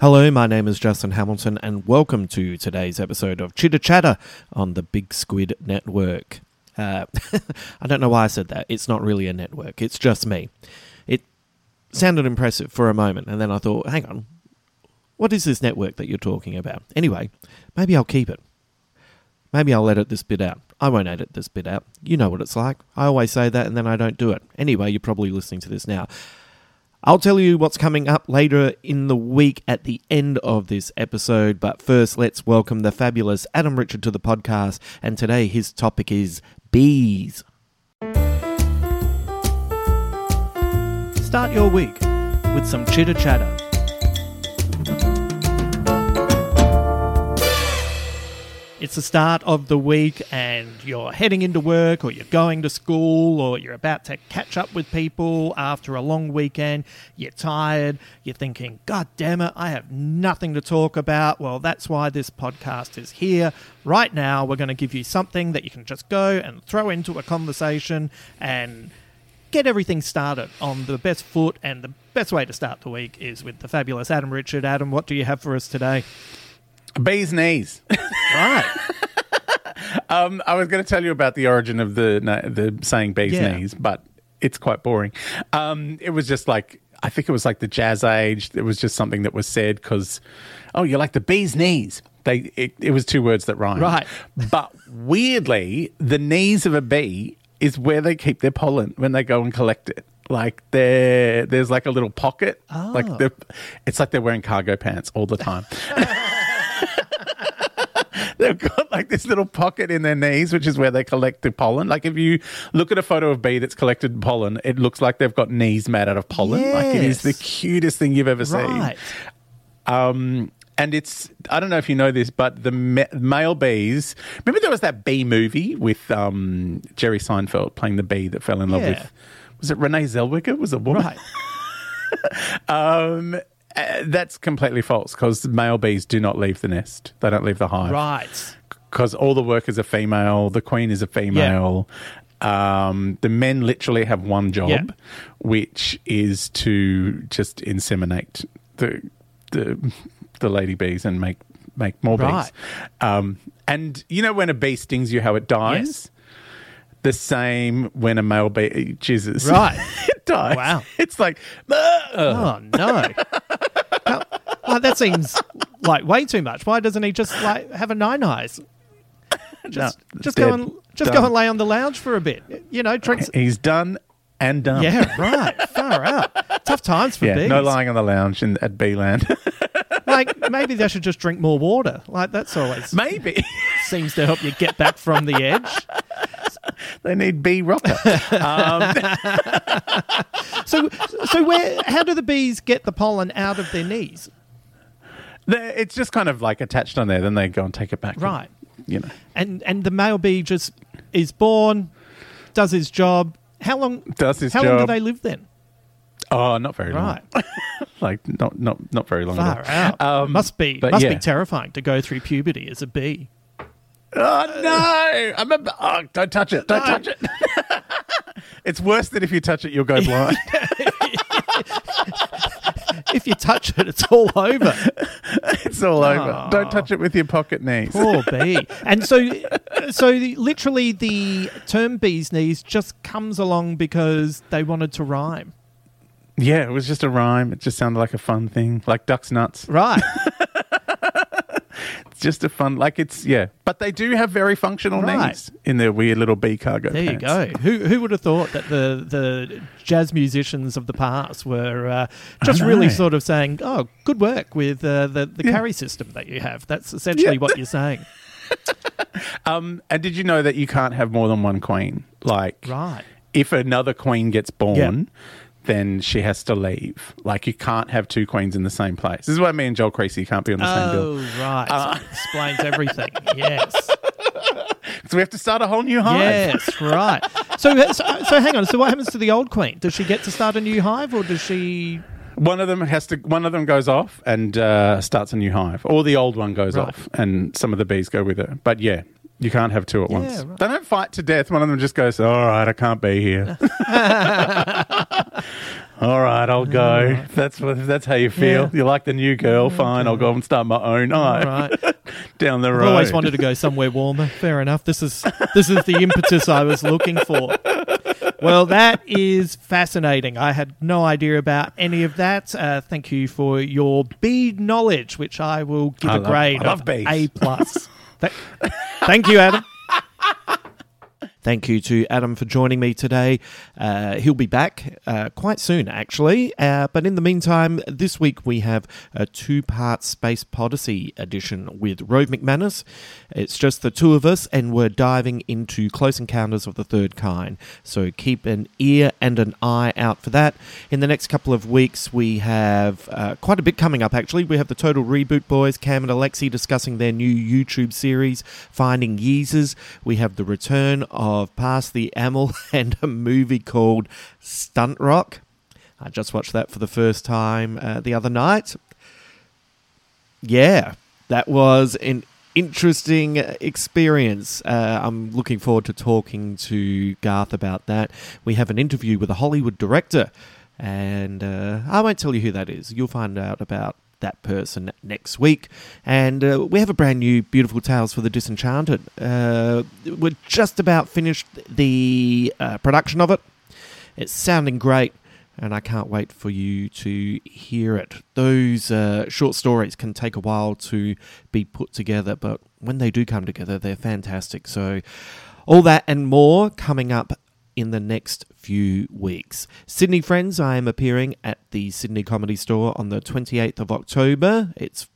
Hello, my name is Justin Hamilton, and welcome to today's episode of Chitter Chatter on the Big Squid Network. Uh, I don't know why I said that. It's not really a network, it's just me. It sounded impressive for a moment, and then I thought, hang on, what is this network that you're talking about? Anyway, maybe I'll keep it. Maybe I'll edit this bit out. I won't edit this bit out. You know what it's like. I always say that and then I don't do it. Anyway, you're probably listening to this now. I'll tell you what's coming up later in the week at the end of this episode, but first let's welcome the fabulous Adam Richard to the podcast. And today his topic is bees. Start your week with some chitter chatter. It's the start of the week, and you're heading into work, or you're going to school, or you're about to catch up with people after a long weekend. You're tired, you're thinking, God damn it, I have nothing to talk about. Well, that's why this podcast is here. Right now, we're going to give you something that you can just go and throw into a conversation and get everything started on the best foot. And the best way to start the week is with the fabulous Adam Richard. Adam, what do you have for us today? Bee's knees. Right. um, I was going to tell you about the origin of the the saying bee's Yeah. knees, but it's quite boring. Um, it was just like I think it was like the jazz age. It was just something that was said because, oh, you're like the bee's knees. They it, it was two words that rhyme. Right. But weirdly, the knees of a bee is where they keep their pollen when they go and collect it. Like there, there's like a little pocket. Oh. Like it's like they're wearing cargo pants all the time. They've got like this little pocket in their knees, which is where they collect the pollen. Like if you look at a photo of bee that's collected pollen, it looks like they've got knees made out of pollen. Like it is the cutest thing you've ever Right. seen. Um, and it's I don't know if you know this, but the ma- male bees. Remember there was that bee movie with um, Jerry Seinfeld playing the bee that fell in love Yeah. with. Was it Renee Zellweger? Was a woman? Right. Um, uh, that's completely false because male bees do not leave the nest. They don't leave the hive Right. because all the workers are female. The queen is a female. Um, the men literally have one job, Yeah. which is to just inseminate the the the lady bees and make make more Right. bees. Um, and you know when a bee stings you, how it dies. Yes. The same when a male bee jizzes. Right. it dies. Wow. It's like. Oh no! Well, that seems like way too much. Why doesn't he just like have a nine eyes? Just, No, just go and just go and lay on the lounge for a bit. You know, drink. He's done and done. Yeah, right. Far out. Tough times for Yeah, bees. no lying on the lounge in, at Beeland. Like maybe they should just drink more water. Like that's always Maybe seems to help you get back from the edge. they need Berocca. um, So, so where? How do the bees get the pollen out of their knees? They- it's just kind of like attached on there. Then they go and take it back. Right. You know, And and the male bee just is born, does his job. How long? Does his how long do they live then? Oh, not very Right. long. like not not not very long. Far at all. out. Um, must be must yeah. be terrifying to go through puberty as a bee. Oh no! I'm a, oh, don't touch it! Don't touch it! it's worse than if you touch it, you'll go blind. You touch it, it's all over. it's all over. Ah. Don't touch it with your pocket knees. Poor bee. And so, so the, literally, the term "bee's knees" just comes along because they wanted to rhyme, Yeah, it was just a rhyme. It just sounded like a fun thing, like duck's nuts. right? It's just a fun, like it's yeah. But they do have very functional Right. knees in their weird little bee cargo. There you go. Who who would have thought that the the jazz musicians of the past were uh, just really sort of saying, "Oh, good work with uh, the the Yeah. carry system that you have." That's essentially Yeah. what you're saying, Um, and did you know that you can't have more than one queen? Like, right? if another queen gets born, then she has to leave. Like, you can't have two queens in the same place. This is why me and Joel Creasey can't be on the same bill. Oh, right. Uh. explains everything. Yes. So we have to start a whole new hive. Yes, right. So, so, so hang on. So, what happens to the old queen? Does she get to start a new hive, or does she? One of them has to. One of them goes off and uh, starts a new hive, or the old one goes Right. off, and some of the bees go with her. But yeah, you can't have two at Yeah, once. right. They don't fight to death. One of them just goes, "All right, I can't be here." All right, I'll go. If that's what. That's how you feel. Yeah. You like the new girl? Fine, I'll go and start my own hive Right. down the road. I've always wanted to go somewhere warmer. Fair enough. This is this is the impetus I was looking for. Well, that is fascinating. I had no idea about any of that. Uh, thank you for your bee knowledge, which I will give I a love- grade I love of. A plus. Th- thank you, Adam. Thank you to Adam for joining me today. Uh, he'll be back uh, quite soon, actually. Uh, but in the meantime, this week we have a two part Space Podyssey edition with Rove McManus. It's just the two of us, and we're diving into Close Encounters of the Third Kind. So keep an ear and an eye out for that. In the next couple of weeks, we have uh, quite a bit coming up, actually. We have the Total Reboot Boys, Cam and Alexi, discussing their new YouTube series, Finding Yeezers. We have the return of Past the Amel and a movie called Stunt Rock. I just watched that for the first time uh, the other night. Yeah, that was an interesting experience. Uh, I'm looking forward to talking to Garth about that. We have an interview with a Hollywood director, and uh, I won't tell you who that is. You'll find out about that person next week. And uh, we have a brand new Beautiful Tales for the Disenchanted. Uh, we're just about finished the uh, production of it. It's sounding great, and I can't wait for you to hear it. Those uh, short stories can take a while to be put together, but when they do come together, they're fantastic. So, all that and more coming up in the next few weeks. Sydney friends, I am appearing at the Sydney Comedy Store on the 28th of October. It's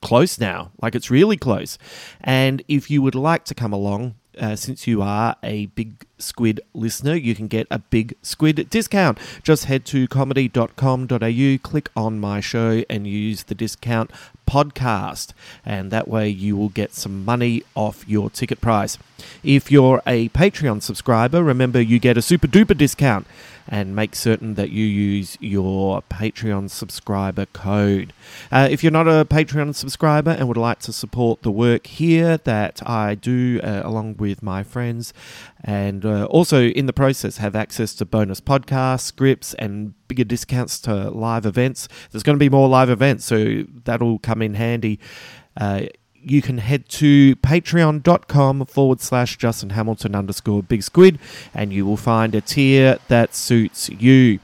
close now, like it's really close. And if you would like to come along, uh, since you are a Big Squid listener, you can get a Big Squid discount. Just head to comedy.com.au, click on my show, and use the discount podcast. And that way you will get some money off your ticket price. If you're a Patreon subscriber, remember you get a super duper discount and make certain that you use your Patreon subscriber code. Uh, if you're not a Patreon subscriber and would like to support the work here that I do uh, along with my friends, and uh, also in the process have access to bonus podcasts, scripts, and bigger discounts to live events. There's going to be more live events, so that'll come in handy. Uh, you can head to patreon.com forward slash Justin Hamilton underscore Big Squid and you will find a tier that suits you.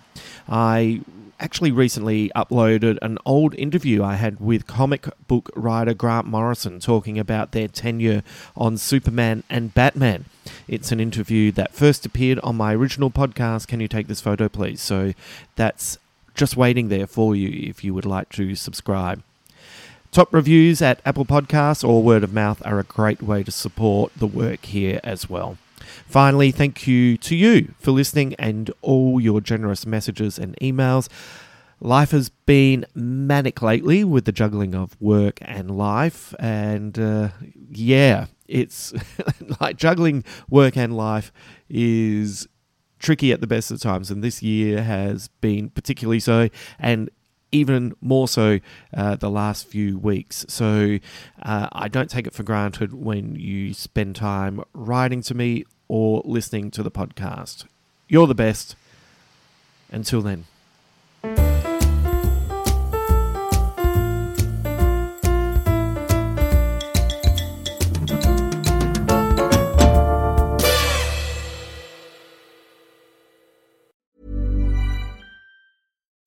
I actually recently uploaded an old interview I had with comic book writer Grant Morrison talking about their tenure on Superman and Batman. It's an interview that first appeared on my original podcast, Can You Take This Photo Please? So that's just waiting there for you if you would like to subscribe. Top reviews at Apple Podcasts or word of mouth are a great way to support the work here as well. Finally, thank you to you for listening and all your generous messages and emails. Life has been manic lately with the juggling of work and life, and uh, yeah, it's like juggling work and life is tricky at the best of times, and this year has been particularly so. And even more so uh, the last few weeks. So uh, I don't take it for granted when you spend time writing to me or listening to the podcast. You're the best. Until then.